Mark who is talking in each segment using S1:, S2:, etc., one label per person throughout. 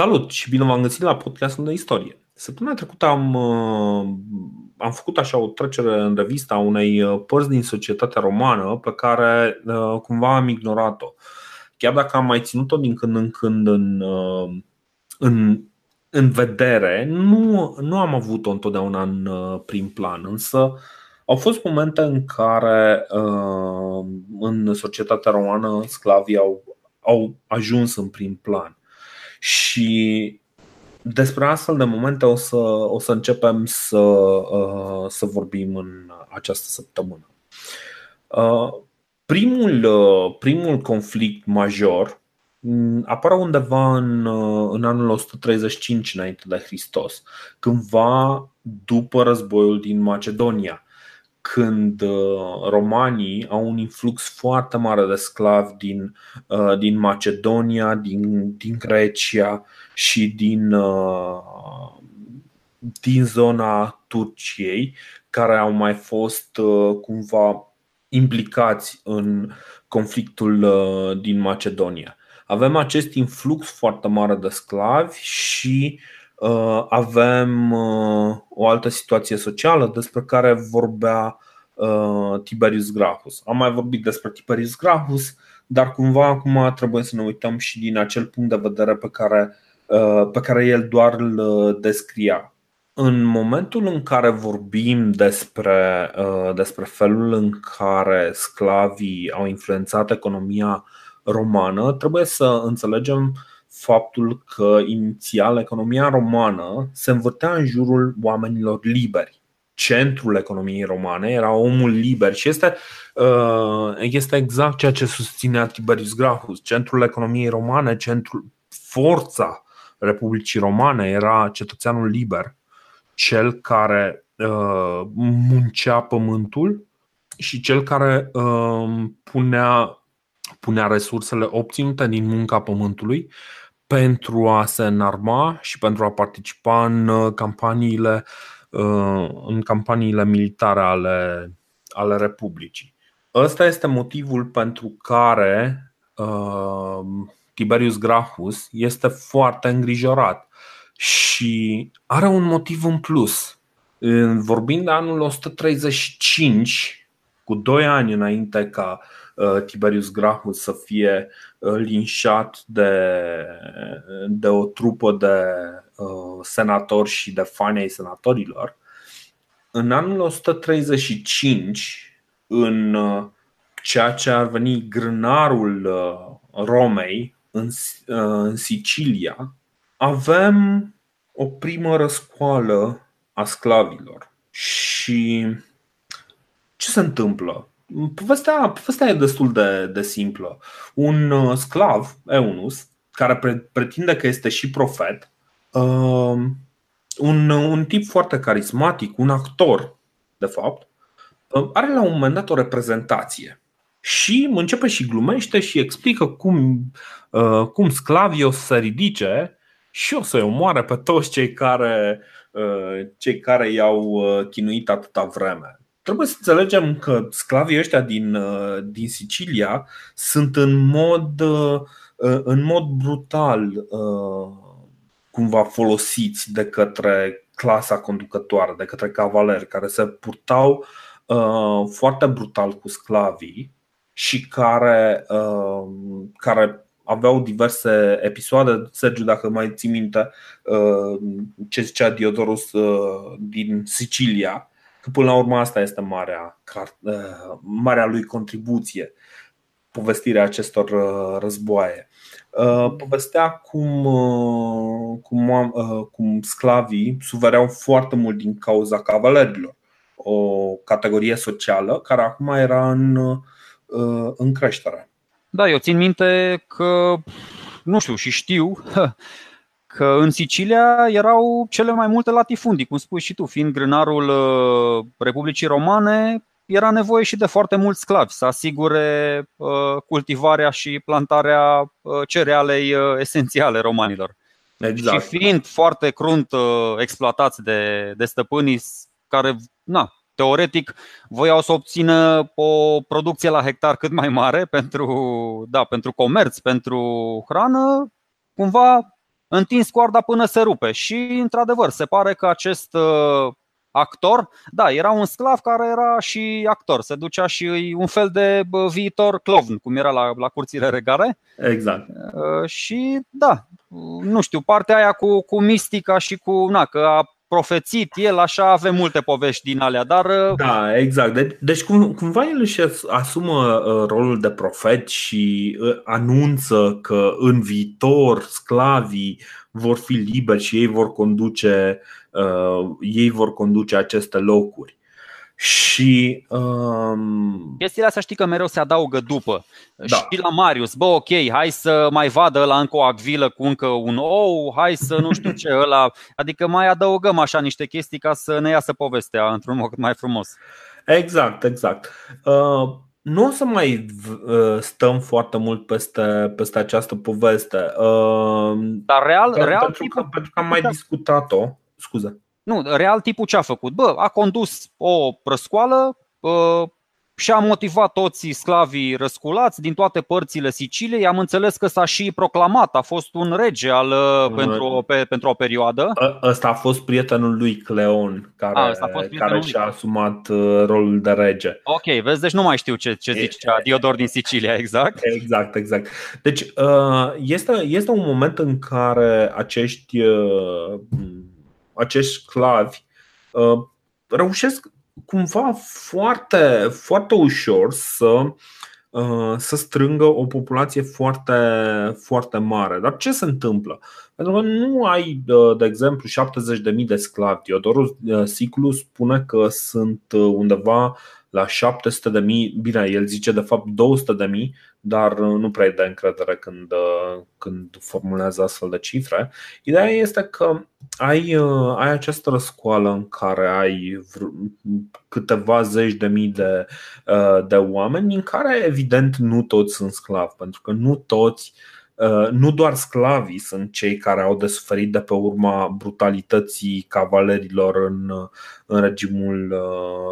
S1: Salut și bine v-am găsit la podcastul de istorie. Săptămâna trecută am, uh, am făcut așa o trecere în revista unei uh, părți din societatea romană pe care uh, cumva am ignorat-o. Chiar dacă am mai ținut-o din când în când în, în, în vedere, nu, nu am avut-o întotdeauna în prim plan. Însă au fost momente în care în societatea romană sclavii au, au ajuns în prim plan. Și despre astfel de momente o să, o să începem să, uh, să vorbim în această săptămână. Uh, primul, uh, primul conflict major mm, apare undeva în, în anul 135 înainte de Hristos, cândva după războiul din Macedonia când uh, romanii au un influx foarte mare de sclavi din, uh, din Macedonia, din, din Grecia și din, uh, din zona Turciei, care au mai fost cumva implicați în conflictul din Macedonia. Avem acest influx foarte mare de sclavi și uh, Uh, avem uh, o altă situație socială despre care vorbea uh, Tiberius Gracchus. Am mai vorbit despre Tiberius Gracchus, dar cumva acum trebuie să ne uităm și din acel punct de vedere pe care, pe care el doar îl descria. În momentul în care vorbim despre, despre felul în care sclavii au influențat economia romană, trebuie să înțelegem faptul că inițial economia romană se învârtea în jurul oamenilor liberi. Centrul economiei romane era omul liber și este, uh, este exact ceea ce susținea Tiberius Gracchus. Centrul economiei romane, centrul, forța Republicii Romane era cetățeanul liber, cel care uh, muncea pământul și cel care uh, punea, punea resursele obținute din munca pământului pentru a se înarma și pentru a participa în uh, campaniile, uh, în campaniile militare ale, ale Republicii. Ăsta este motivul pentru care uh, Tiberius Gracchus este foarte îngrijorat și are un motiv în plus. Vorbind de anul 135, cu doi ani înainte ca Tiberius Gracchus să fie linșat de, de o trupă de uh, senatori și de fani ai senatorilor. În anul 135, în uh, ceea ce ar veni grânarul uh, Romei în, uh, în Sicilia, avem o primă răscoală a sclavilor. Și ce se întâmplă? Povestea, povestea e destul de, de simplă. Un uh, sclav, Eunus, care pre, pretinde că este și profet, uh, un, un tip foarte carismatic, un actor, de fapt, uh, are la un moment dat o reprezentație și începe și glumește și explică cum, uh, cum sclavii o să se ridice și o să-i omoare pe toți cei care, uh, cei care i-au uh, chinuit atâta vreme trebuie să înțelegem că sclavii ăștia din, uh, din Sicilia sunt în mod, uh, uh, în mod brutal cumva folosiți de către clasa conducătoare, de către cavaleri care se purtau foarte brutal cu sclavii și care, care aveau diverse episoade. Sergiu, dacă mai ții minte ce zicea Diodorus din Sicilia, Că până la urmă asta este marea, uh, marea lui contribuție, povestirea acestor uh, războaie. Uh, povestea cum, cum, cum sclavii suvereau foarte mult din cauza cavalerilor, o categorie socială care acum era în, în creștere.
S2: Da, eu țin minte că, nu știu, și știu că în Sicilia erau cele mai multe latifundii, cum spui și tu, fiind grânarul uh, Republicii Romane, era nevoie și de foarte mulți sclavi să asigure uh, cultivarea și plantarea uh, cerealei esențiale romanilor. Exact. Și fiind foarte crunt exploatați de, de stăpânii care, na, teoretic, voiau să obțină o producție la hectar cât mai mare pentru, da, pentru comerț, pentru hrană, cumva întins coarda până se rupe. Și, într-adevăr, se pare că acest actor, da, era un sclav care era și actor, se ducea și un fel de viitor clown, cum era la, la curțile regare.
S1: Exact.
S2: Și da, nu știu, partea aia cu, cu mistica și cu, na, că a profețit el, așa avem multe povești din alea, dar... Uh,
S1: da, exact. Deci, deci cum, cumva el își asumă uh, rolul de profet și uh, anunță că în viitor sclavii vor fi liberi și ei vor conduce, uh, ei vor conduce aceste locuri. Și um...
S2: chestiile astea știi că mereu se adaugă după. Da. Și la Marius, bă, ok, hai să mai vadă la încă o acvilă cu încă un ou, hai să nu știu ce ăla. Adică mai adăugăm așa niște chestii ca să ne iasă povestea într-un mod mai frumos.
S1: Exact, exact. Uh, nu o să mai uh, stăm foarte mult peste, peste această poveste. Uh,
S2: Dar real, real
S1: pentru, că, pentru că am mai discutat-o. Scuze.
S2: Nu, real tipul ce a făcut? Bă, a condus o răscoală și a motivat toți sclavii răsculați din toate părțile Siciliei. Am înțeles că s-a și proclamat, a fost un rege al, uh, pentru, pe, pentru o perioadă.
S1: Ăsta a fost prietenul lui Cleon, care, a, care și-a asumat uh, rolul de rege.
S2: Ok, vezi, deci nu mai știu ce, ce zice e, Diodor din Sicilia, exact.
S1: Exact, exact. Deci uh, este, este un moment în care acești acești sclavi uh, reușesc cumva foarte, foarte ușor să, uh, să strângă o populație foarte, foarte mare. Dar ce se întâmplă? Pentru că nu ai, uh, de exemplu, 70.000 de sclavi. Teodorus Siclu spune că sunt undeva la 700 de mii, bine, el zice de fapt 200 de mii, dar nu prea îi dă încredere când, când formulează astfel de cifre. Ideea este că ai, ai această răscoală în care ai câteva zeci de mii de, de oameni, în care evident nu toți sunt sclavi, pentru că nu toți nu doar sclavii sunt cei care au de suferit de pe urma brutalității cavalerilor în, în regimul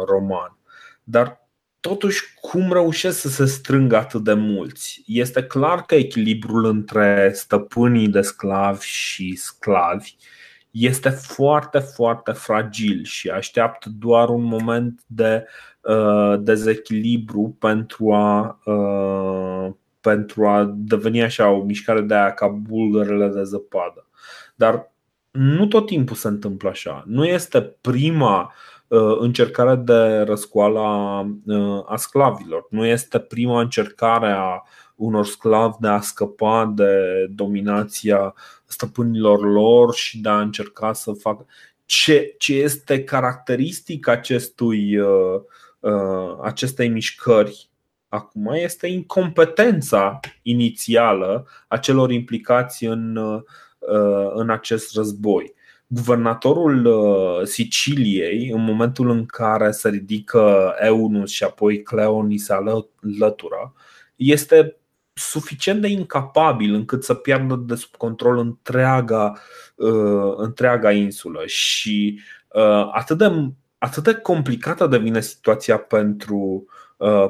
S1: roman. Dar totuși cum reușesc să se strângă atât de mulți? Este clar că echilibrul între stăpânii de sclavi și sclavi este foarte, foarte fragil și așteaptă doar un moment de uh, dezechilibru pentru a, uh, pentru a deveni așa o mișcare de aia ca bulgărele de zăpadă. Dar nu tot timpul se întâmplă așa. Nu este prima Uh, încercare de răscoală uh, a sclavilor. Nu este prima încercare a unor sclavi de a scăpa de dominația stăpânilor lor și de a încerca să facă ce, ce este caracteristic acestui, uh, acestei mișcări acum este incompetența inițială a celor implicați în, în acest război. Guvernatorul uh, Siciliei, în momentul în care se ridică Eunus și apoi Cleoni se alătură, este suficient de incapabil încât să piardă de sub control întreaga, uh, întreaga insulă. Și uh, atât de, atât de complicată devine situația pentru,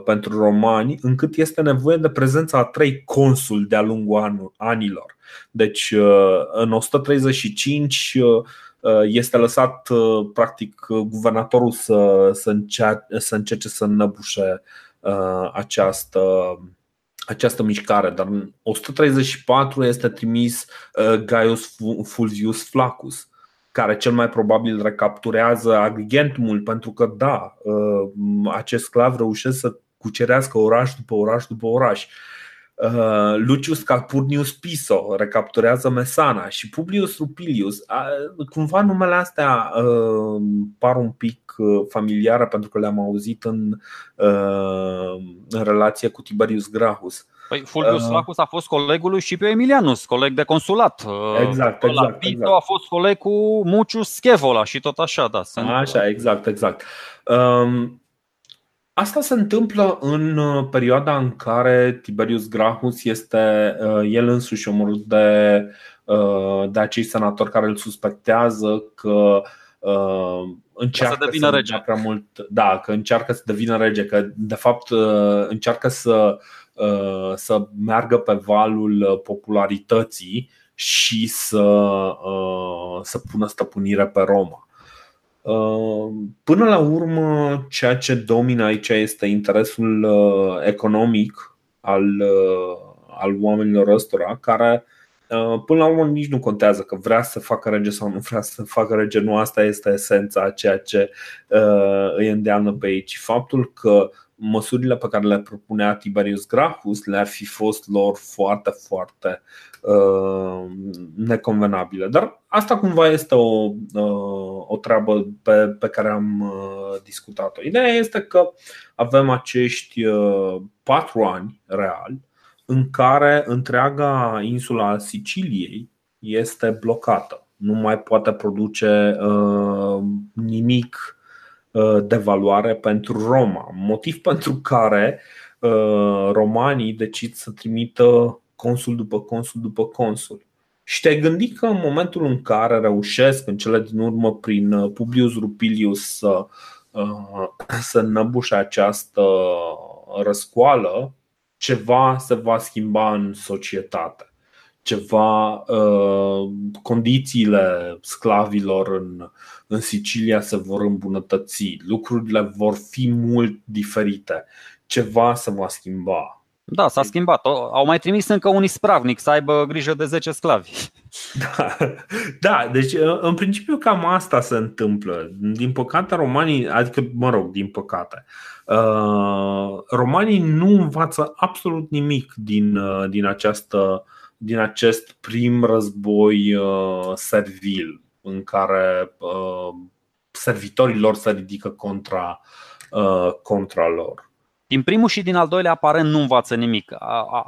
S1: pentru romani, încât este nevoie de prezența a trei consuli de-a lungul anilor. Deci uh, în 135 uh, este lăsat uh, practic guvernatorul să, să, încerce, să încerce să înăbușe această, această mișcare, dar în 134 este trimis Gaius Fulvius Flaccus, care cel mai probabil recapturează Agrigentumul, pentru că da, acest sclav reușesc să cucerească oraș după oraș după oraș. Uh, Lucius Calpurnius Piso recapturează Mesana și Publius Rupilius. Cumva numele astea uh, par un pic uh, familiare pentru că le-am auzit în, în relație cu Tiberius Grahus.
S2: Păi Fulvius Flaccus a fost colegul lui Scipio Emilianus, coleg de consulat.
S1: Exact, exact.
S2: Piso exact. a fost coleg cu Mucius Scevola și tot așa, da.
S1: Așa, exact, exact. Um, Asta se întâmplă în uh, perioada în care Tiberius Gracchus este uh, el însuși omorât de, uh, de acei senatori care îl suspectează că încearcă să devină să rege. Prea mult, da, că încearcă să devină rege, că de fapt încearcă să, să meargă pe valul popularității și să, să pună stăpânire pe Roma. Până la urmă, ceea ce domină aici este interesul economic al, al oamenilor ăstora, care până la urmă nici nu contează că vrea să facă rege sau nu vrea să facă rege, nu asta este esența a ceea ce îi îndeamnă pe aici. Faptul că măsurile pe care le propunea Tiberius Gracchus le-ar fi fost lor foarte, foarte uh, neconvenabile. Dar asta cumva este o, uh, o treabă pe, pe care am uh, discutat-o. Ideea este că avem acești uh, patru ani reali în care întreaga insula Siciliei este blocată. Nu mai poate produce uh, nimic Uh, de valoare pentru Roma. Motiv pentru care uh, romanii decid să trimită consul după consul după consul. Și te-ai gândit că în momentul în care reușesc în cele din urmă prin uh, Publius Rupilius să, să năbușe această răscoală, ceva se va schimba în societate ceva uh, condițiile sclavilor în, în Sicilia se vor îmbunătăți, lucrurile vor fi mult diferite, ceva se va schimba.
S2: Da, s-a schimbat. Au mai trimis încă un ispravnic să aibă grijă de 10 sclavi.
S1: Da, da, deci în principiu cam asta se întâmplă. Din păcate, romanii, adică, mă rog, din păcate, uh, romanii nu învață absolut nimic din, uh, din această din acest prim război uh, servil în care uh, servitorii lor se ridică contra, uh, contra lor.
S2: Din primul și din al doilea aparent nu învață nimic.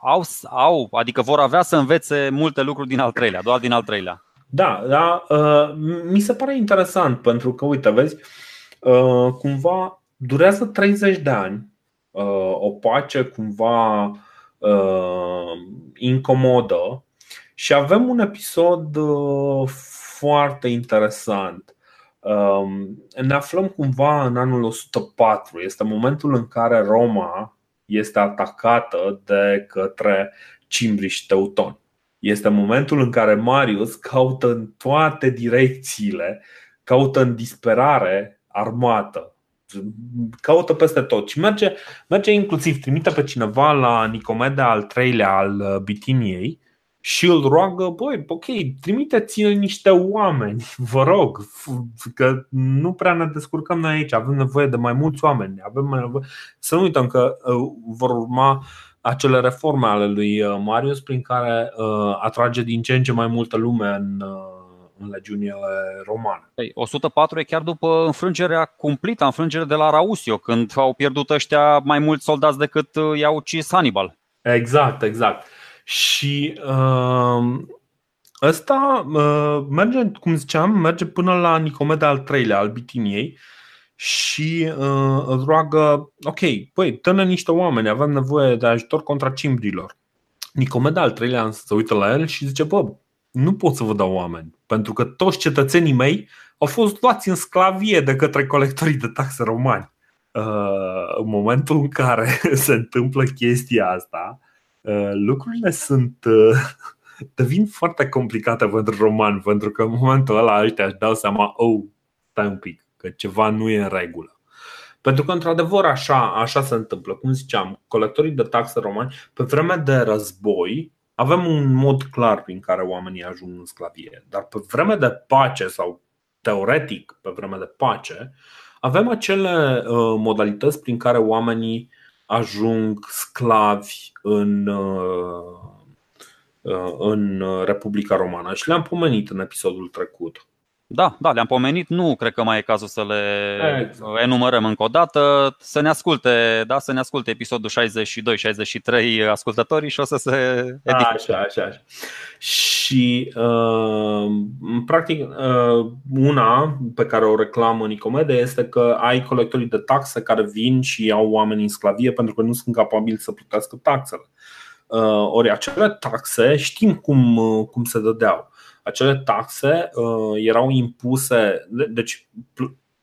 S2: Au, au, adică vor avea să învețe multe lucruri din al treilea, doar din al treilea.
S1: Da, da mi se pare interesant pentru că, uite, vezi, cumva durează 30 de ani o pace cumva uh, incomodă și avem un episod uh, foarte interesant. Uh, ne aflăm cumva în anul 104. Este momentul în care Roma este atacată de către cimbriși teutoni. Este momentul în care Marius caută în toate direcțiile, caută în disperare armată caută peste tot și merge, merge inclusiv, trimite pe cineva la Nicomeda al treilea al uh, Bitiniei și îl roagă, băi, ok, trimiteți-ne niște oameni, vă rog, că nu prea ne descurcăm noi aici, avem nevoie de mai mulți oameni. Avem nevoie... Să nu uităm că uh, vor urma acele reforme ale lui uh, Marius prin care atrage din ce în ce mai multă lume în în legiunile romane.
S2: 104 e chiar după înfrângerea cumplită, înfrângerea de la Rausio, când au pierdut ăștia mai mulți soldați decât uh, i-au ucis Hannibal.
S1: Exact, exact. Și uh, ăsta uh, merge, cum ziceam, merge până la Nicomeda al treilea, al Bitiniei, și uh, îl roagă, ok, păi, tână niște oameni, avem nevoie de ajutor contra cimbrilor. Nicomeda al treilea se uită la el și zice, bă, nu pot să vă dau oameni, pentru că toți cetățenii mei au fost luați în sclavie de către colectorii de taxe romani. Uh, în momentul în care se întâmplă chestia asta, uh, lucrurile sunt uh, devin foarte complicate pentru romani, pentru că în momentul ăla ăștia își dau seama, oh, stai un pic, că ceva nu e în regulă. Pentru că, într-adevăr, așa, așa se întâmplă. Cum ziceam, colectorii de taxe romani, pe vremea de război, avem un mod clar prin care oamenii ajung în sclavie. Dar pe vreme de pace sau teoretic pe vreme de pace, avem acele uh, modalități prin care oamenii ajung sclavi în, uh, uh, în Republica Romană și le-am pomenit în episodul trecut.
S2: Da, da, le-am pomenit, nu cred că mai e cazul să le exact. enumerăm încă o dată. Să ne asculte, da, să ne asculte episodul 62-63 ascultătorii și o să se
S1: edifice. Așa, așa, așa. Și uh, practic uh, una pe care o reclamă Nicomede este că ai colectorii de taxe care vin și iau oameni în sclavie pentru că nu sunt capabili să plătească taxele. Uh, ori acele taxe știm cum, uh, cum se dădeau acele taxe uh, erau impuse, deci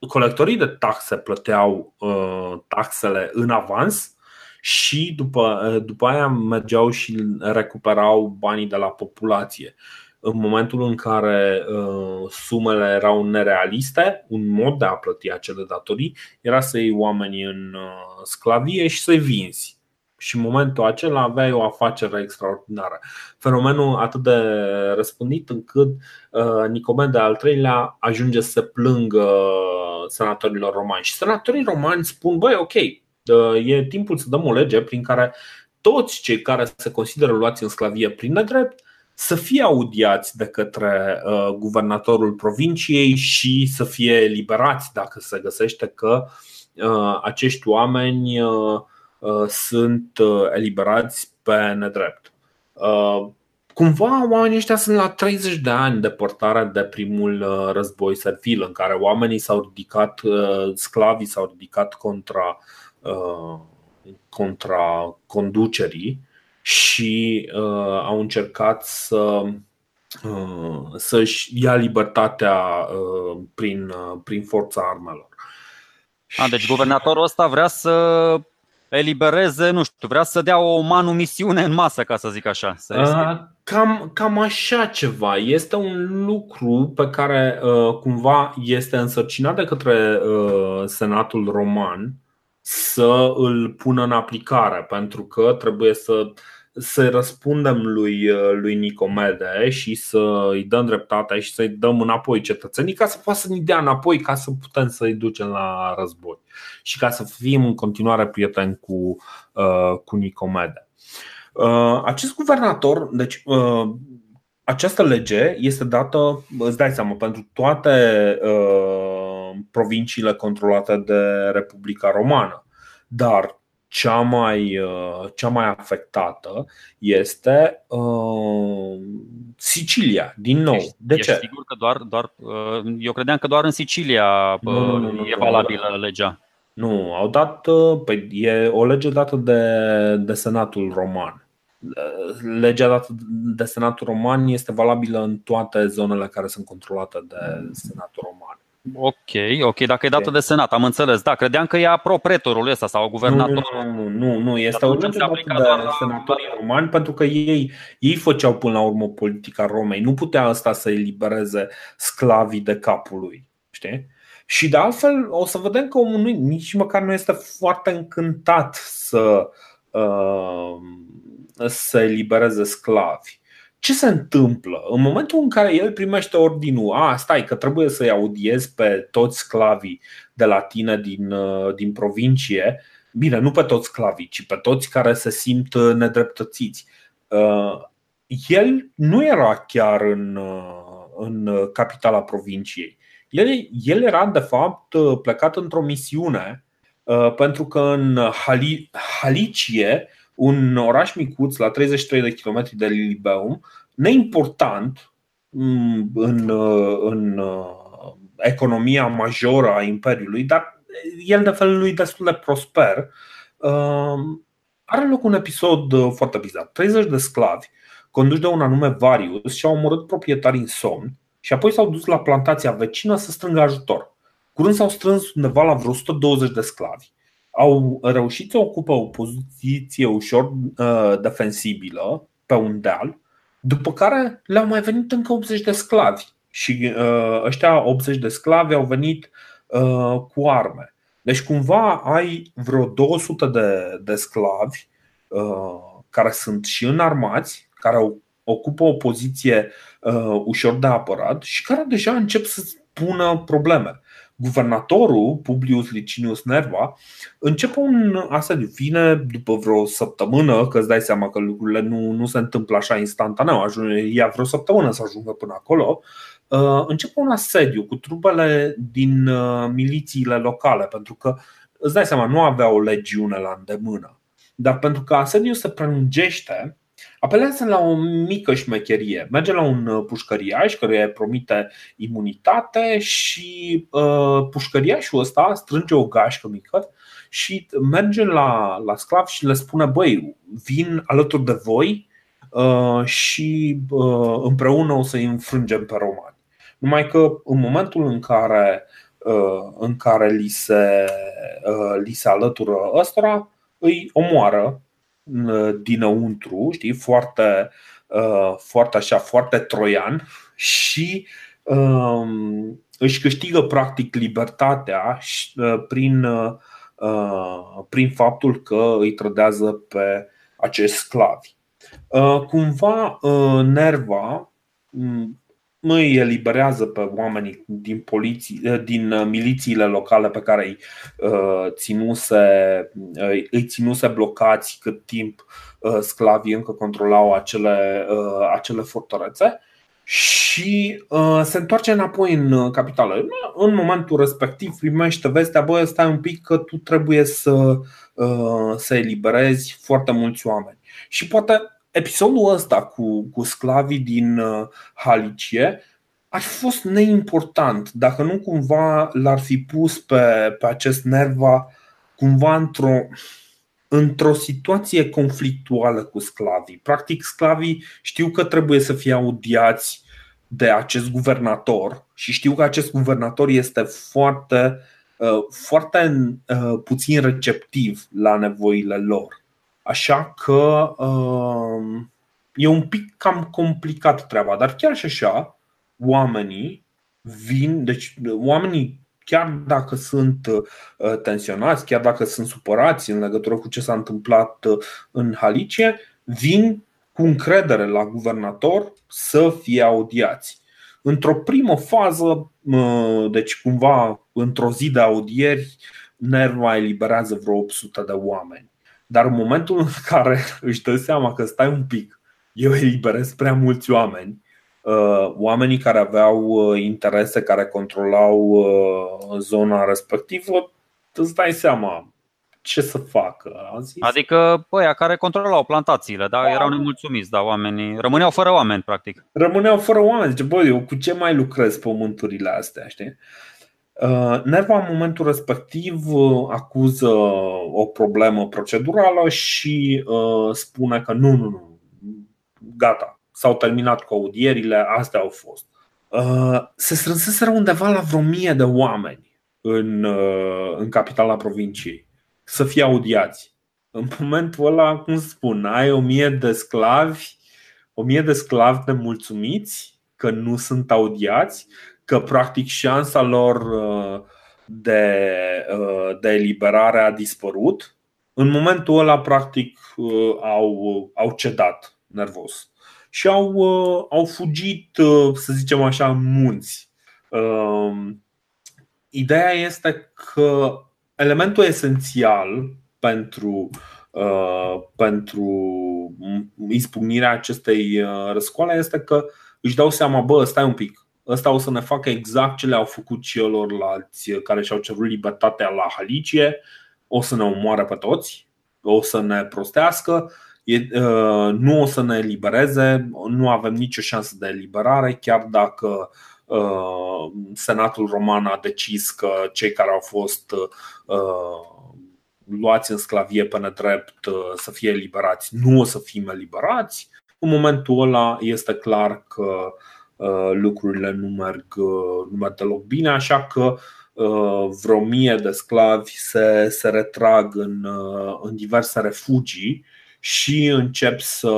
S1: colectorii de taxe plăteau uh, taxele în avans și după, uh, după aia mergeau și recuperau banii de la populație. în momentul în care uh, sumele erau nerealiste, un mod de a plăti acele datorii era să iei oamenii în uh, sclavie și să-i vinzi. Și în momentul acela aveai o afacere extraordinară. Fenomenul atât de răspândit încât uh, Nicomede al treilea ajunge să plângă senatorilor romani. Și senatorii romani spun, băi, ok, e timpul să dăm o lege prin care toți cei care se consideră luați în sclavie prin nedrept să fie audiați de către uh, guvernatorul provinciei și să fie eliberați dacă se găsește că uh, acești oameni uh, uh, sunt uh, eliberați pe nedrept. Uh, cumva oamenii ăștia sunt la 30 de ani de portare de primul uh, război servil în care oamenii s-au ridicat, uh, sclavii s-au ridicat contra, uh, contra conducerii și uh, au încercat să uh, să-și ia libertatea uh, prin, uh, prin forța armelor.
S2: A, deci guvernatorul ăsta vrea să elibereze, nu știu, vrea să dea o manumisiune în masă, ca să zic așa. Să
S1: uh, cam, cam așa ceva. Este un lucru pe care uh, cumva este însărcinat de către uh, Senatul Roman să îl pună în aplicare, pentru că trebuie să să răspundem lui, lui Nicomede și să îi dăm dreptate și să-i dăm înapoi cetățenii ca să poată să ne dea înapoi ca să putem să-i ducem la război și ca să fim în continuare prieteni cu, cu Nicomede. Acest guvernator, deci această lege este dată, îți dai seama, pentru toate provinciile controlate de Republica Romană. Dar cea mai, uh, cea mai afectată este uh, Sicilia, din nou. De
S2: Ești
S1: ce?
S2: sigur că doar, doar, uh, eu credeam că doar în Sicilia uh, nu, nu, nu, e valabilă nu, legea.
S1: Nu, au dat, uh, păi e o lege dată de, de Senatul Roman. Legea dată de Senatul Roman este valabilă în toate zonele care sunt controlate de Senatul Roman.
S2: Ok, ok, dacă e dată de Senat, am înțeles. Da, credeam că e propretorul ăsta sau guvernatorul.
S1: Nu, nu, nu, nu, este o lege dată de senatorii romani pentru că ei, ei făceau până la urmă politica Romei. Nu putea asta să elibereze sclavii de capul lui. Știi? Și de altfel o să vedem că omul nu, nici măcar nu este foarte încântat să, uh, să elibereze sclavi ce se întâmplă? În momentul în care el primește ordinul, a, stai că trebuie să-i audiez pe toți sclavii de la tine din, uh, din provincie, bine, nu pe toți sclavii, ci pe toți care se simt uh, nedreptățiți. Uh, el nu era chiar în, în capitala provinciei. El, el era, de fapt, plecat într-o misiune pentru că în Halicie un oraș micuț la 33 de km de Libeum, neimportant mm, în, în economia majoră a Imperiului, dar el de fel lui destul de prosper. Um, are loc un episod foarte bizar. 30 de sclavi conduși de un anume Varius și-au omorât proprietarii în somn și apoi s-au dus la plantația vecină să strângă ajutor. Curând s-au strâns undeva la vreo 120 de sclavi au reușit să ocupe o poziție ușor uh, defensibilă pe un deal, după care le-au mai venit încă 80 de sclavi și uh, ăștia 80 de sclavi au venit uh, cu arme. Deci cumva ai vreo 200 de, de sclavi uh, care sunt și înarmați, care ocupă o poziție uh, ușor de apărat și care deja încep să pună probleme guvernatorul Publius Licinius Nerva începe un asediu. Vine după vreo săptămână, că îți dai seama că lucrurile nu, nu se întâmplă așa instantaneu, ajunge, ia vreo săptămână să ajungă până acolo. Uh, începe un asediu cu trupele din uh, milițiile locale, pentru că îți dai seama, nu avea o legiune la îndemână. Dar pentru că asediul se prelungește, apelează la o mică șmecherie. Merge la un uh, pușcăriaș care îi promite imunitate și uh, pușcăriașul ăsta strânge o gașcă mică și merge la, la sclav și le spune Băi, vin alături de voi uh, și uh, împreună o să-i înfrângem pe romani. Numai că în momentul în care, uh, în care li, se, uh, li se alătură ăstora, îi omoară dinăuntru, știi, foarte, foarte așa, foarte troian și um, își câștigă practic libertatea prin, prin faptul că îi trădează pe acești sclavi. Cumva Nerva îi eliberează pe oamenii din, poliții, eh, din eh, milițiile locale pe care îi eh, ținuse, îi ținuse blocați cât timp sclavii încă controlau acele, acele fortărețe și uh, se întoarce înapoi în capitală. În momentul respectiv primește vestea, băi, stai un pic că tu trebuie să, uh, să eliberezi foarte mulți oameni. Și poate episodul ăsta cu, cu sclavii din uh, Halicie ar fi fost neimportant dacă nu cumva l-ar fi pus pe, pe acest nerva cumva într-o, într-o situație conflictuală cu sclavii. Practic, sclavii știu că trebuie să fie audiați de acest guvernator și știu că acest guvernator este foarte, uh, foarte uh, puțin receptiv la nevoile lor. Așa că uh, e un pic cam complicat treaba, dar chiar și așa, oamenii vin, deci oamenii chiar dacă sunt uh, tensionați, chiar dacă sunt supărați în legătură cu ce s-a întâmplat uh, în Halicie, vin cu încredere la guvernator să fie audiați. Într-o primă fază, deci cumva într-o zi de audieri, Nerva eliberează vreo 800 de oameni. Dar în momentul în care își dă seama că stai un pic, eu eliberez prea mulți oameni, uh, oamenii care aveau uh, interese, care controlau uh, zona respectivă, îți dai seama ce să facă.
S2: Zis. Adică ăia care controlau plantațiile, da? da? erau nemulțumiți, da, oamenii rămâneau fără oameni, practic.
S1: Rămâneau fără oameni. Zice, băi, eu cu ce mai lucrez pământurile astea, știi? Uh, Nerva în momentul respectiv uh, acuză o problemă procedurală și uh, spune că nu, nu, nu, gata, s-au terminat cu audierile, astea au fost. Se strânseseră undeva la vreo mie de oameni în, în capitala provinciei să fie audiați. În momentul ăla, cum spun, ai o mie de sclavi, o mie de sclavi nemulțumiți că nu sunt audiați că practic șansa lor uh, de, uh, de eliberare a dispărut. În momentul ăla, practic, uh, au, au cedat nervos și au, au fugit, să zicem așa, în munți. Ideea este că elementul esențial pentru, pentru izbucnirea acestei răscoale este că își dau seama, bă, stai un pic, ăsta o să ne facă exact ce le-au făcut celorlalți care și-au cerut libertatea la Halicie, o să ne omoare pe toți, o să ne prostească, uh, nu o să ne elibereze, nu avem nicio șansă de eliberare, chiar dacă uh, Senatul Roman a decis că cei care au fost uh, luați în sclavie pe nedrept să fie eliberați, nu o să fim eliberați. În momentul ăla este clar că uh, Uh, lucrurile nu merg, uh, nu merg deloc bine, așa că uh, vreo mie de sclavi se, se retrag în, în diverse refugii și încep să,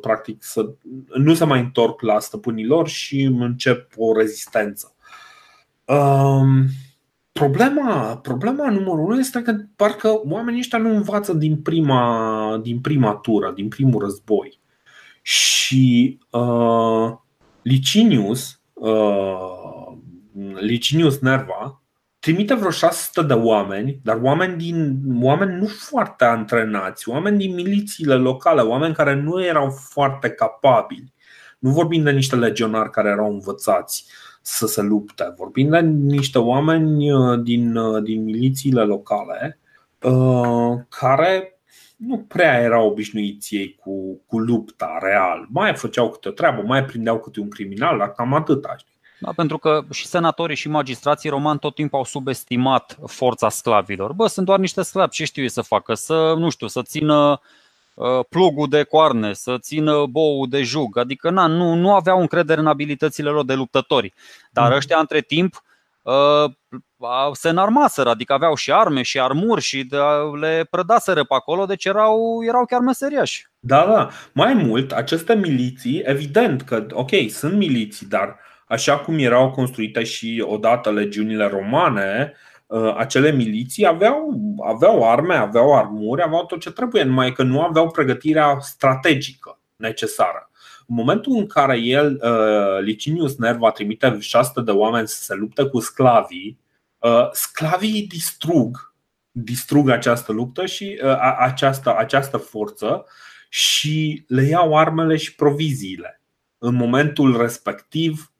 S1: practic, să nu se mai întorc la stăpânilor și încep o rezistență. Um, problema, problema numărul unu este că parcă oamenii ăștia nu învață din prima, din prima tură, din primul război. Și uh, Licinius, uh, Licinius Nerva, trimite vreo 600 de oameni, dar oameni, din, oameni nu foarte antrenați, oameni din milițiile locale, oameni care nu erau foarte capabili. Nu vorbim de niște legionari care erau învățați să se lupte, vorbim de niște oameni uh, din, uh, din milițiile locale uh, care nu prea erau obișnuiți ei cu, cu lupta real. Mai făceau câte o treabă, mai prindeau câte un criminal, dar cam atât.
S2: Da, pentru că și senatorii și magistrații romani tot timpul au subestimat forța sclavilor. Bă, sunt doar niște sclavi, ce știu ei să facă? Să, nu știu, să țină uh, plugul de coarne, să țină boul de jug. Adică na, nu, nu aveau încredere în abilitățile lor de luptători. Dar mm. ăștia, între timp, se înarmaseră, adică aveau și arme și armuri și le prădaseră pe acolo, deci erau, erau chiar meseriași.
S1: Da, da. Mai mult, aceste miliții, evident că, ok, sunt miliții, dar așa cum erau construite și odată legiunile romane, uh, acele miliții aveau, aveau arme, aveau armuri, aveau tot ce trebuie, numai că nu aveau pregătirea strategică necesară. În momentul în care el, uh, Licinius Nerva, trimite 600 de oameni să se lupte cu sclavii, uh, sclavii distrug, distrug această luptă și această, această forță și le iau armele și proviziile. În momentul respectiv, uh,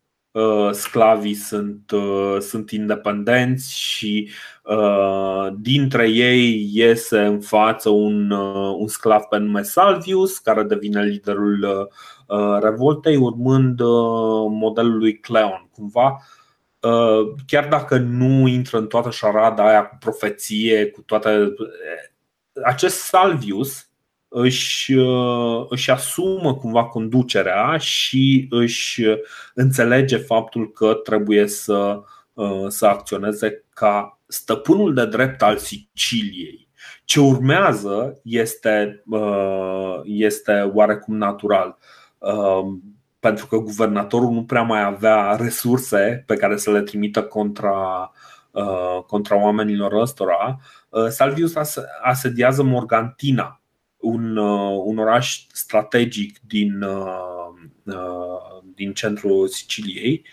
S1: sclavii sunt, uh, sunt independenți și uh, dintre ei iese în față un, un sclav pe nume Salvius, care devine liderul revoltei, urmând modelul lui Cleon. Cumva, chiar dacă nu intră în toată șarada aia cu profeție, cu toate. Acest Salvius își, uh, își asumă cumva conducerea și își înțelege faptul că trebuie să, uh, să acționeze ca stăpânul de drept al Siciliei. Ce urmează este, uh, este oarecum natural pentru că guvernatorul nu prea mai avea resurse pe care să le trimită contra, contra oamenilor ăstora, Salvius asediază Morgantina, un, uh, un oraș strategic din, uh, uh, din centrul Siciliei.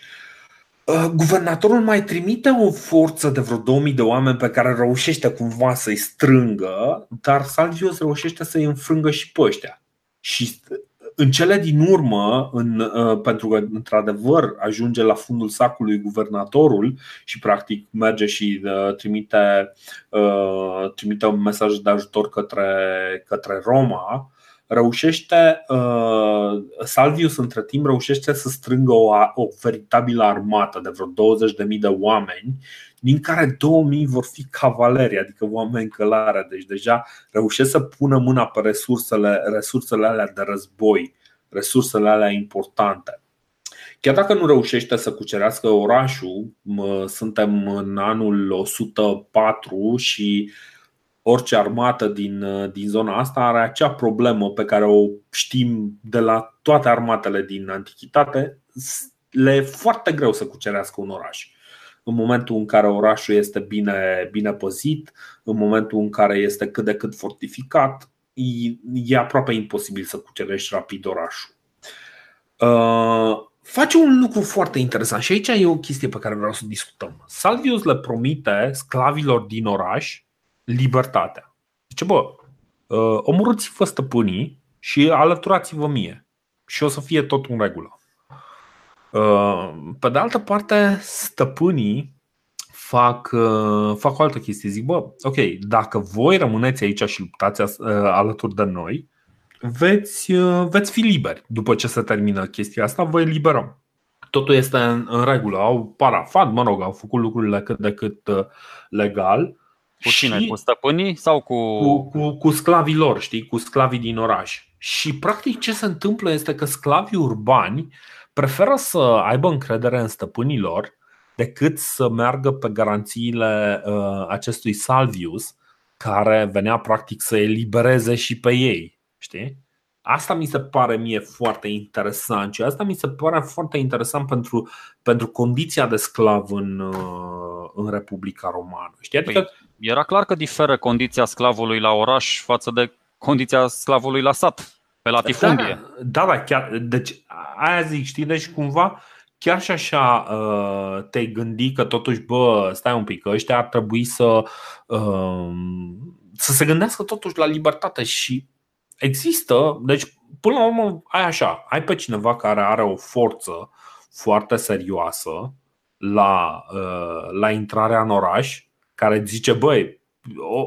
S1: Guvernatorul mai trimite o forță de vreo 2000 de oameni pe care reușește cumva să-i strângă, dar Salvius reușește să-i înfrângă și pe ăștia. Și în cele din urmă, în, uh, pentru că într-adevăr ajunge la fundul sacului guvernatorul și practic merge și uh, trimite, uh, trimite un mesaj de ajutor către, către Roma, reușește, Salvius între timp reușește să strângă o, o veritabilă armată de vreo 20.000 de oameni din care 2000 vor fi cavaleri, adică oameni călare. Deci deja reușesc să pună mâna pe resursele, resursele alea de război, resursele alea importante. Chiar dacă nu reușește să cucerească orașul, suntem în anul 104 și orice armată din, din zona asta are acea problemă pe care o știm de la toate armatele din antichitate. Le e foarte greu să cucerească un oraș în momentul în care orașul este bine, bine păzit, în momentul în care este cât de cât fortificat, e, e aproape imposibil să cucerești rapid orașul. Uh, face un lucru foarte interesant și aici e o chestie pe care vreau să discutăm. Salvius le promite sclavilor din oraș libertatea. Zice, bă, uh, omorâți-vă stăpânii și alăturați-vă mie și o să fie tot în regulă. Uh, pe de altă parte, stăpânii fac, uh, fac o altă chestie. Zic, bă, ok, dacă voi rămâneți aici și luptați uh, alături de noi, veți, veți fi liberi. După ce se termină chestia asta, vă eliberăm. Totul este în, în regulă. Au parafat, mă rog, au făcut lucrurile cât de cât legal.
S2: Cu cine? Și cu stăpânii sau cu...
S1: Cu, cu, cu sclavii lor, știi? Cu sclavii din oraș. Și practic ce se întâmplă este că sclavii urbani uh, preferă să aibă încredere în stăpânii lor decât să meargă pe garanțiile uh, acestui Salvius care venea practic să elibereze și pe ei. Știi? Asta mi se pare mie foarte interesant și asta mi se pare foarte interesant pentru, pentru condiția de sclav în, uh, în Republica Romană. Știi? Adică... Păi,
S2: era clar că diferă condiția sclavului la oraș față de condiția sclavului la sat pe latifundie.
S1: Da, da, da chiar, deci aia zic, știi, deci cumva chiar și așa uh, te-ai gândi că totuși, bă, stai un pic, că ăștia ar trebui să, uh, să se gândească totuși la libertate și există, deci până la urmă ai așa, ai pe cineva care are o forță foarte serioasă la, uh, la intrarea în oraș, care zice, băi, o,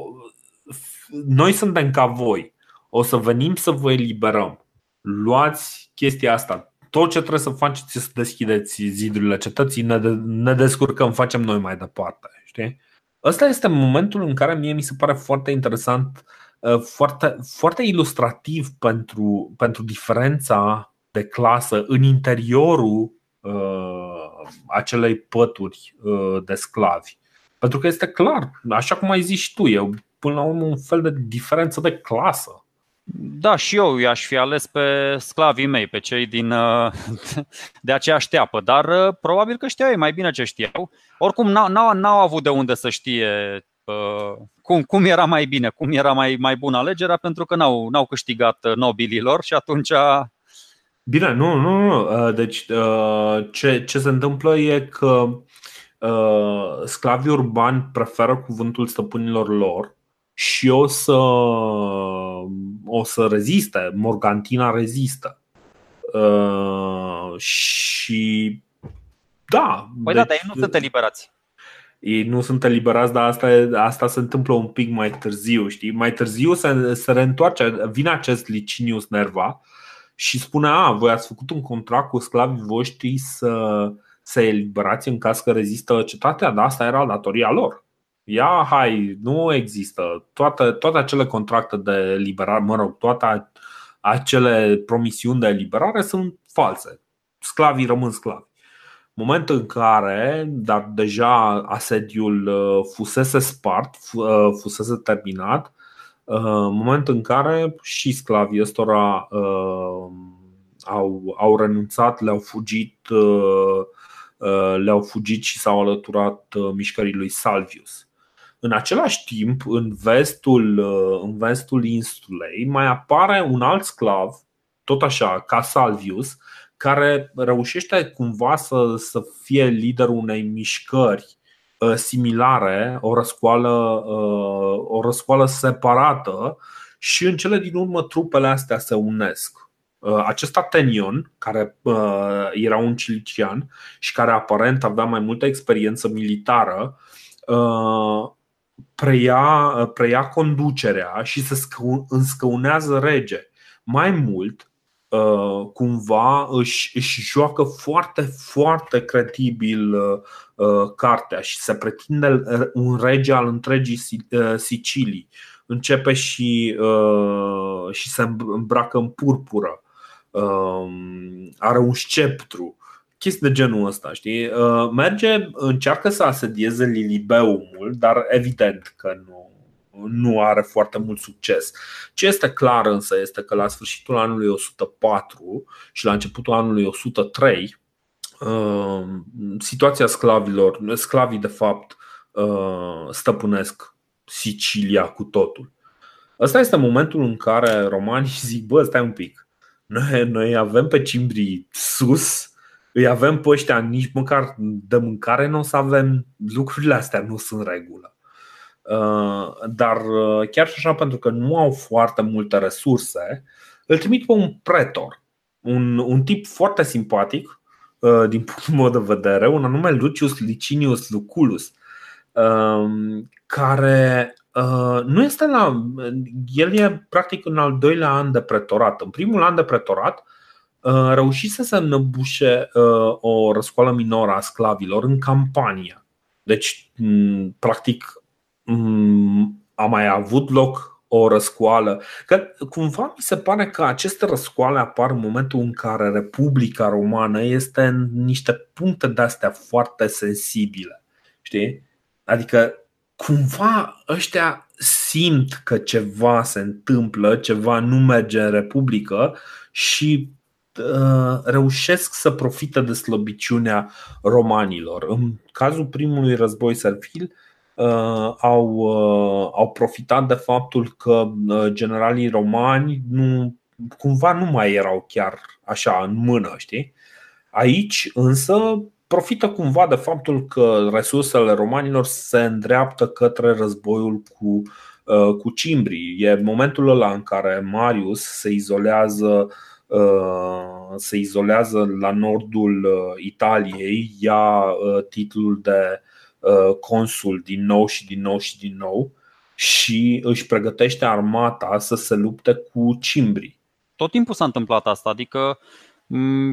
S1: noi suntem ca voi, o să venim să vă eliberăm. Luați chestia asta. Tot ce trebuie să faceți este să deschideți zidurile cetății, ne, de, ne descurcăm, facem noi mai departe. Știi? Ăsta este momentul în care mie mi se pare foarte interesant, uh, foarte, foarte ilustrativ pentru, pentru diferența de clasă în interiorul uh, acelei pături de sclavi. Pentru că este clar, așa cum ai zis și tu, e până la urmă un fel de diferență de clasă.
S2: Da, și eu i-aș fi ales pe sclavii mei, pe cei din, de aceeași șteapă, dar probabil că știau ei mai bine ce știau. Oricum, n-au, n-au, n-au avut de unde să știe uh, cum, cum era mai bine, cum era mai, mai bună alegerea, pentru că n-au, n-au câștigat nobililor și atunci.
S1: Bine, nu, nu, nu. Deci, ce, ce se întâmplă e că sclavii urbani preferă cuvântul stăpânilor lor și o să, o să reziste. Morgantina rezistă. Uh, și da.
S2: Păi deci, da, dar ei nu sunt eliberați.
S1: Ei nu sunt eliberați, dar asta, asta se întâmplă un pic mai târziu, știi? Mai târziu se, se reîntoarce, vine acest Licinius Nerva și spune, a, voi ați făcut un contract cu sclavii voștri să, să eliberați în caz că rezistă cetatea, dar asta era datoria lor. Ia, hai, nu există. Toate, toate acele contracte de eliberare, mă rog, toate acele promisiuni de eliberare sunt false. Sclavii rămân sclavi. Moment în care, dar deja asediul uh, fusese spart, uh, fusese terminat, uh, moment în care și sclavii ăstora au, au renunțat, le-au fugit, le-au fugit și s-au alăturat mișcării lui Salvius. În același timp, în vestul, uh, în vestul insulei mai apare un alt sclav, tot așa, ca Salvius, care reușește cumva să, să fie liderul unei mișcări uh, similare, o răscoală, uh, o răscoală separată și în cele din urmă trupele astea se unesc. Acest Atenion, care era un cilician și care aparent avea mai multă experiență militară, preia, preia conducerea și se înscăunează rege. Mai mult, uh, cumva își, își joacă foarte, foarte credibil uh, uh, cartea și se pretinde un rege al întregii Sicilii. Începe și, și se îmbracă în purpură. Are un sceptru chestii de genul ăsta, știi? Uh, merge, încearcă să asedieze Lilibeumul, dar evident că nu, nu are foarte mult succes. Ce este clar însă este că la sfârșitul anului 104 și la începutul anului 103 uh, situația sclavilor, sclavii de fapt uh, stăpânesc Sicilia cu totul. Ăsta este momentul în care romanii zic, bă, stai un pic, noi, noi avem pe cimbrii sus, îi avem pe ăștia, nici măcar de mâncare nu o să avem, lucrurile astea nu sunt regulă. Uh, dar uh, chiar și așa, pentru că nu au foarte multe resurse, îl trimit pe un pretor, un, un tip foarte simpatic, uh, din punctul meu de vedere, un anume Lucius Licinius Lucullus, care nu este la. El e practic în al doilea an de pretorat. În primul an de pretorat, Uh, reușise să înăbușe uh, o răscoală minoră a sclavilor în campania. Deci, practic, a mai avut loc o răscoală. Că cumva mi se pare că aceste răscoale apar în momentul în care Republica Romană este în niște puncte de-astea foarte sensibile. Știi? Adică cumva ăștia simt că ceva se întâmplă, ceva nu merge în Republică și Uh, reușesc să profite de slăbiciunea romanilor. În cazul primului război servil, uh, au, uh, au profitat de faptul că generalii romani nu, cumva nu mai erau chiar așa în mână, știi? Aici însă profită cumva de faptul că resursele romanilor se îndreaptă către războiul cu, cu cimbrii. E momentul ăla în care Marius se izolează uh, Uh, se izolează la nordul uh, Italiei, ia uh, titlul de consul din nou și din nou și din nou și își pregătește armata să se lupte cu cimbrii.
S2: Tot timpul s-a întâmplat asta, adică Mm,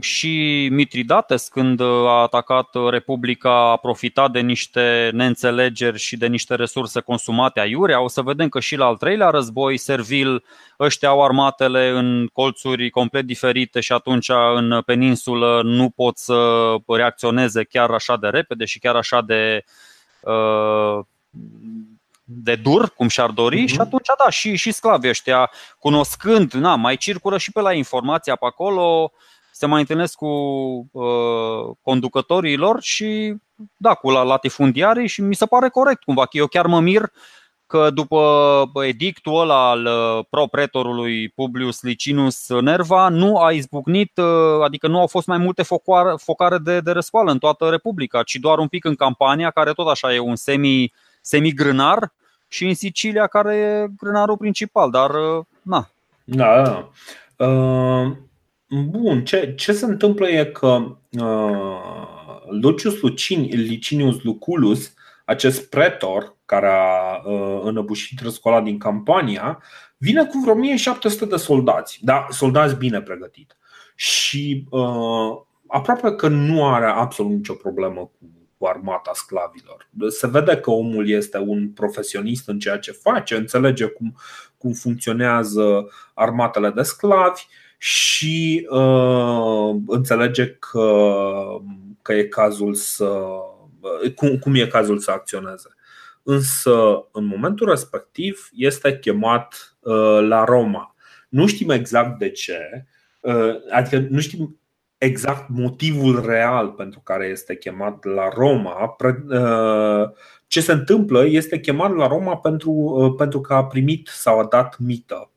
S2: și Mitridates, când a atacat Republica, a profitat de niște neînțelegeri și de niște resurse consumate aiurea. O să vedem că și la al treilea război servil ăștia au armatele în colțuri complet diferite și atunci în peninsulă nu pot să reacționeze chiar așa de repede și chiar așa de uh, de dur, cum și-ar dori, uh-huh. și atunci, da, și, și sclavii ăștia, cunoscând, na, mai circulă și pe la informația pe acolo, se mai întâlnesc cu uh, conducătorii lor și, da, cu latifundiarii și mi se pare corect cumva, că eu chiar mă mir că după edictul ăla al uh, propretorului Publius Licinus Nerva nu a izbucnit, uh, adică nu au fost mai multe focare, focare de, de răscoală în toată Republica, ci doar un pic în campania, care tot așa e un semi, semi-grânar, și în Sicilia, care e grânarul principal, dar uh, na.
S1: Da, da. Uh, bun, ce, ce se întâmplă e că uh, Lucius Lucini, Licinius Luculus, acest pretor care a uh, înăbușit răscoala din Campania, vine cu vreo 1700 de soldați, da, soldați bine pregătiți. Și uh, aproape că nu are absolut nicio problemă cu cu armata sclavilor. Se vede că omul este un profesionist în ceea ce face, înțelege cum, cum funcționează armatele de sclavi și uh, înțelege că, că e cazul să. Cum, cum e cazul să acționeze. Însă, în momentul respectiv, este chemat uh, la Roma. Nu știm exact de ce, uh, adică nu știm exact motivul real pentru care este chemat la Roma. Uh, ce se întâmplă este chemat la Roma pentru, uh, pentru că a primit sau a dat mită.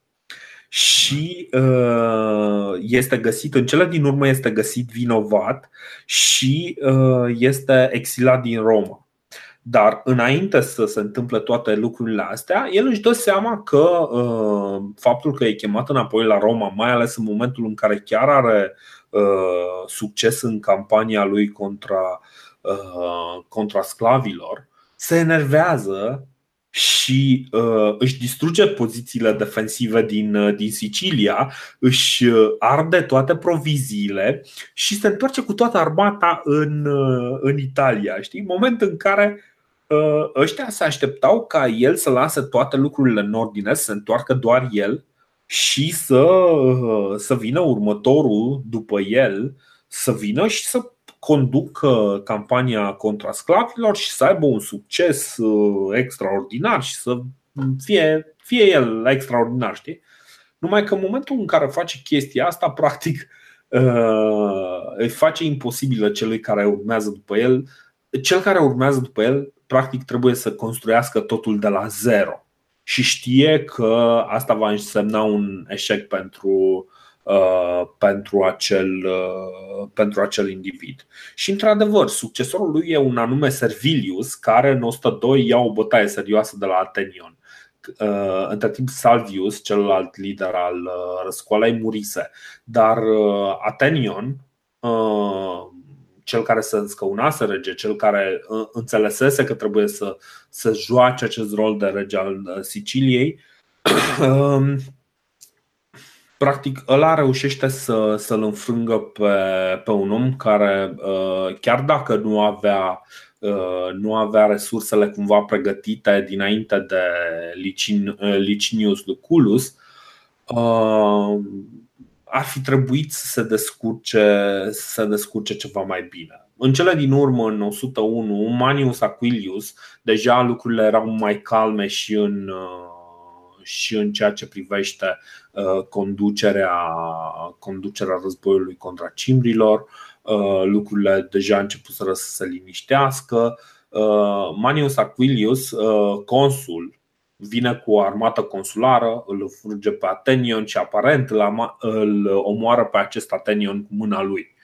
S1: Și uh, este găsit, în cele din urmă este găsit vinovat și este exilat din Roma. Dar înainte să se întâmple toate lucrurile astea, el își dă seama că uh, faptul că e chemat înapoi la Roma, mai ales în momentul în care chiar are Uh, succes în campania lui contra, uh, contra sclavilor, se enervează și uh, își distruge pozițiile defensive din, uh, din Sicilia, își arde toate proviziile și se întoarce cu toată armata în, uh, în Italia. Știi? Moment în care uh, ăștia se așteptau ca el să lase toate lucrurile în ordine, să se întoarcă doar el și să, să vină următorul după el, să vină și să conducă campania contra sclavilor și să aibă un succes uh, extraordinar și să fie, fie el extraordinar, știi? Numai că în momentul în care face chestia asta, practic, uh, îi face imposibilă celui care urmează după el. Cel care urmează după el, practic, trebuie să construiască totul de la zero și știe că asta va însemna un eșec pentru, uh, pentru, acel, uh, pentru acel individ. Și într-adevăr, succesorul lui e un anume Servilius, care în 102 ia o bătaie serioasă de la Atenion. Uh, între timp Salvius, celălalt lider al uh, răscoalei, murise. Dar uh, Atenion uh, cel care se scăunase rege, cel care uh, înțelesese că trebuie să, să joace acest rol de rege al uh, Siciliei, um, practic ăla reușește să, să-l înfrângă pe, pe un om care, uh, chiar dacă nu avea, nu avea resursele cumva pregătite dinainte de Licin, Licinius Luculus, ar fi trebuit să se descurce, să se descurce ceva mai bine. În cele din urmă, în 101, Manius Aquilius, deja lucrurile erau mai calme și în, uh, și în ceea ce privește uh, conducerea, conducerea războiului contra cimbrilor. Uh, lucrurile deja început să se liniștească. Manius Aquilius, consul vine cu o armată consulară, îl furge pe Atenion și aparent îl omoară pe acest Atenion cu mâna lui.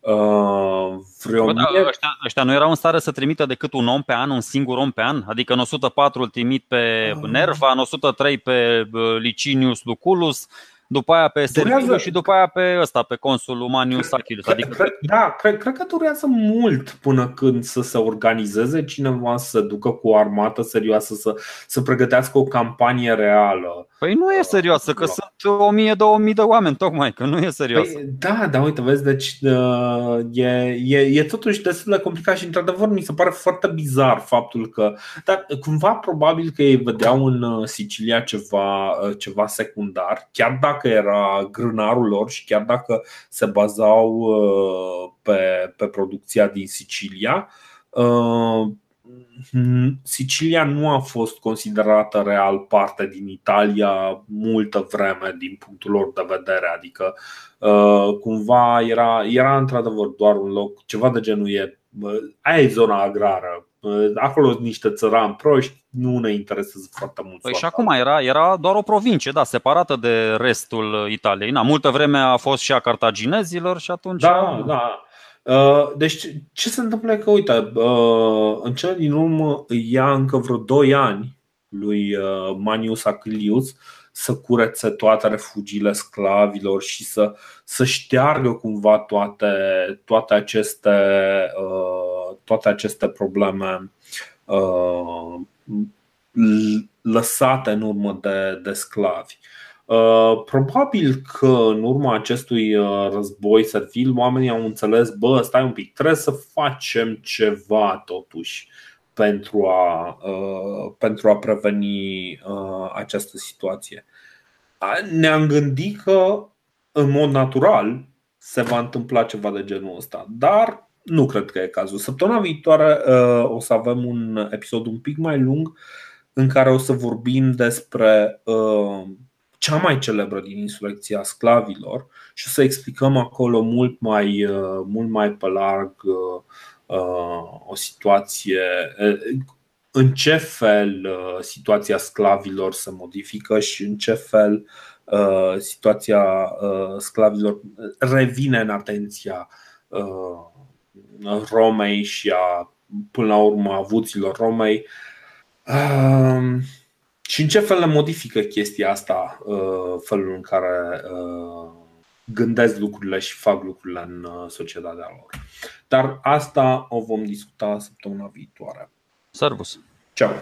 S2: Uh, vreo Bă, da, ăștia, ăștia nu erau în stare să trimită decât un om pe an, un singur om pe an? Adică în 104 îl trimit pe uh. Nerva, în 103 pe uh, Licinius Luculus, după aia pe Serviliu și după aia pe ăsta, pe consul Manius Achilus.
S1: Adică... Cred, da, cred, cred că durează mult până când să se organizeze cineva să se ducă cu o armată serioasă, să, să pregătească o campanie reală.
S2: Păi nu e serioasă, că sunt 1000-2000 de oameni, tocmai, că nu e serios.
S1: Păi, da, da, uite, vezi, deci uh, e, e, e totuși destul de complicat și, într-adevăr, mi se pare foarte bizar faptul că. Dar cumva probabil că ei vedeau în uh, Sicilia ceva, uh, ceva secundar, chiar dacă era grânarul lor și chiar dacă se bazau pe, pe producția din Sicilia. Sicilia nu a fost considerată real parte din Italia multă vreme din punctul lor de vedere, adică uh, cumva era, era într-adevăr doar un loc, ceva de genul e, aia e zona agrară, acolo sunt niște țărani proști, nu ne interesează foarte mult.
S2: Păi și acum era, era doar o provincie, da, separată de restul Italiei. Na, multă vreme a fost și a cartaginezilor și atunci.
S1: Da, da. Uh, deci ce se întâmplă că, uite, uh, în cele din urmă ia încă vreo 2 ani lui uh, Manius Acilius să curețe toate refugiile sclavilor și să, să șteargă cumva toate, toate, aceste, toate aceste probleme lăsate în urmă de, de sclavi. Uh, probabil că în urma acestui uh, război servil oamenii au înțeles, bă, stai un pic, trebuie să facem ceva totuși pentru a, uh, pentru a preveni această situație. Ne-am gândit că în mod natural se va întâmpla ceva de genul ăsta, dar nu cred că e cazul. Săptămâna viitoare o să avem un episod un pic mai lung în care o să vorbim despre cea mai celebră din insurecția sclavilor și o să explicăm acolo mult mai, uh, mult mai pe larg uh, uh, o situație, în ce fel situația sclavilor se modifică și în ce fel situația sclavilor revine în atenția Romei și a, până la urmă, avuților Romei și în ce fel le modifică chestia asta, uh, felul în care uh, gândesc lucrurile și fac lucrurile în uh, societatea lor. Dar asta o vom discuta săptămâna viitoare.
S2: Servus!
S1: Ciao!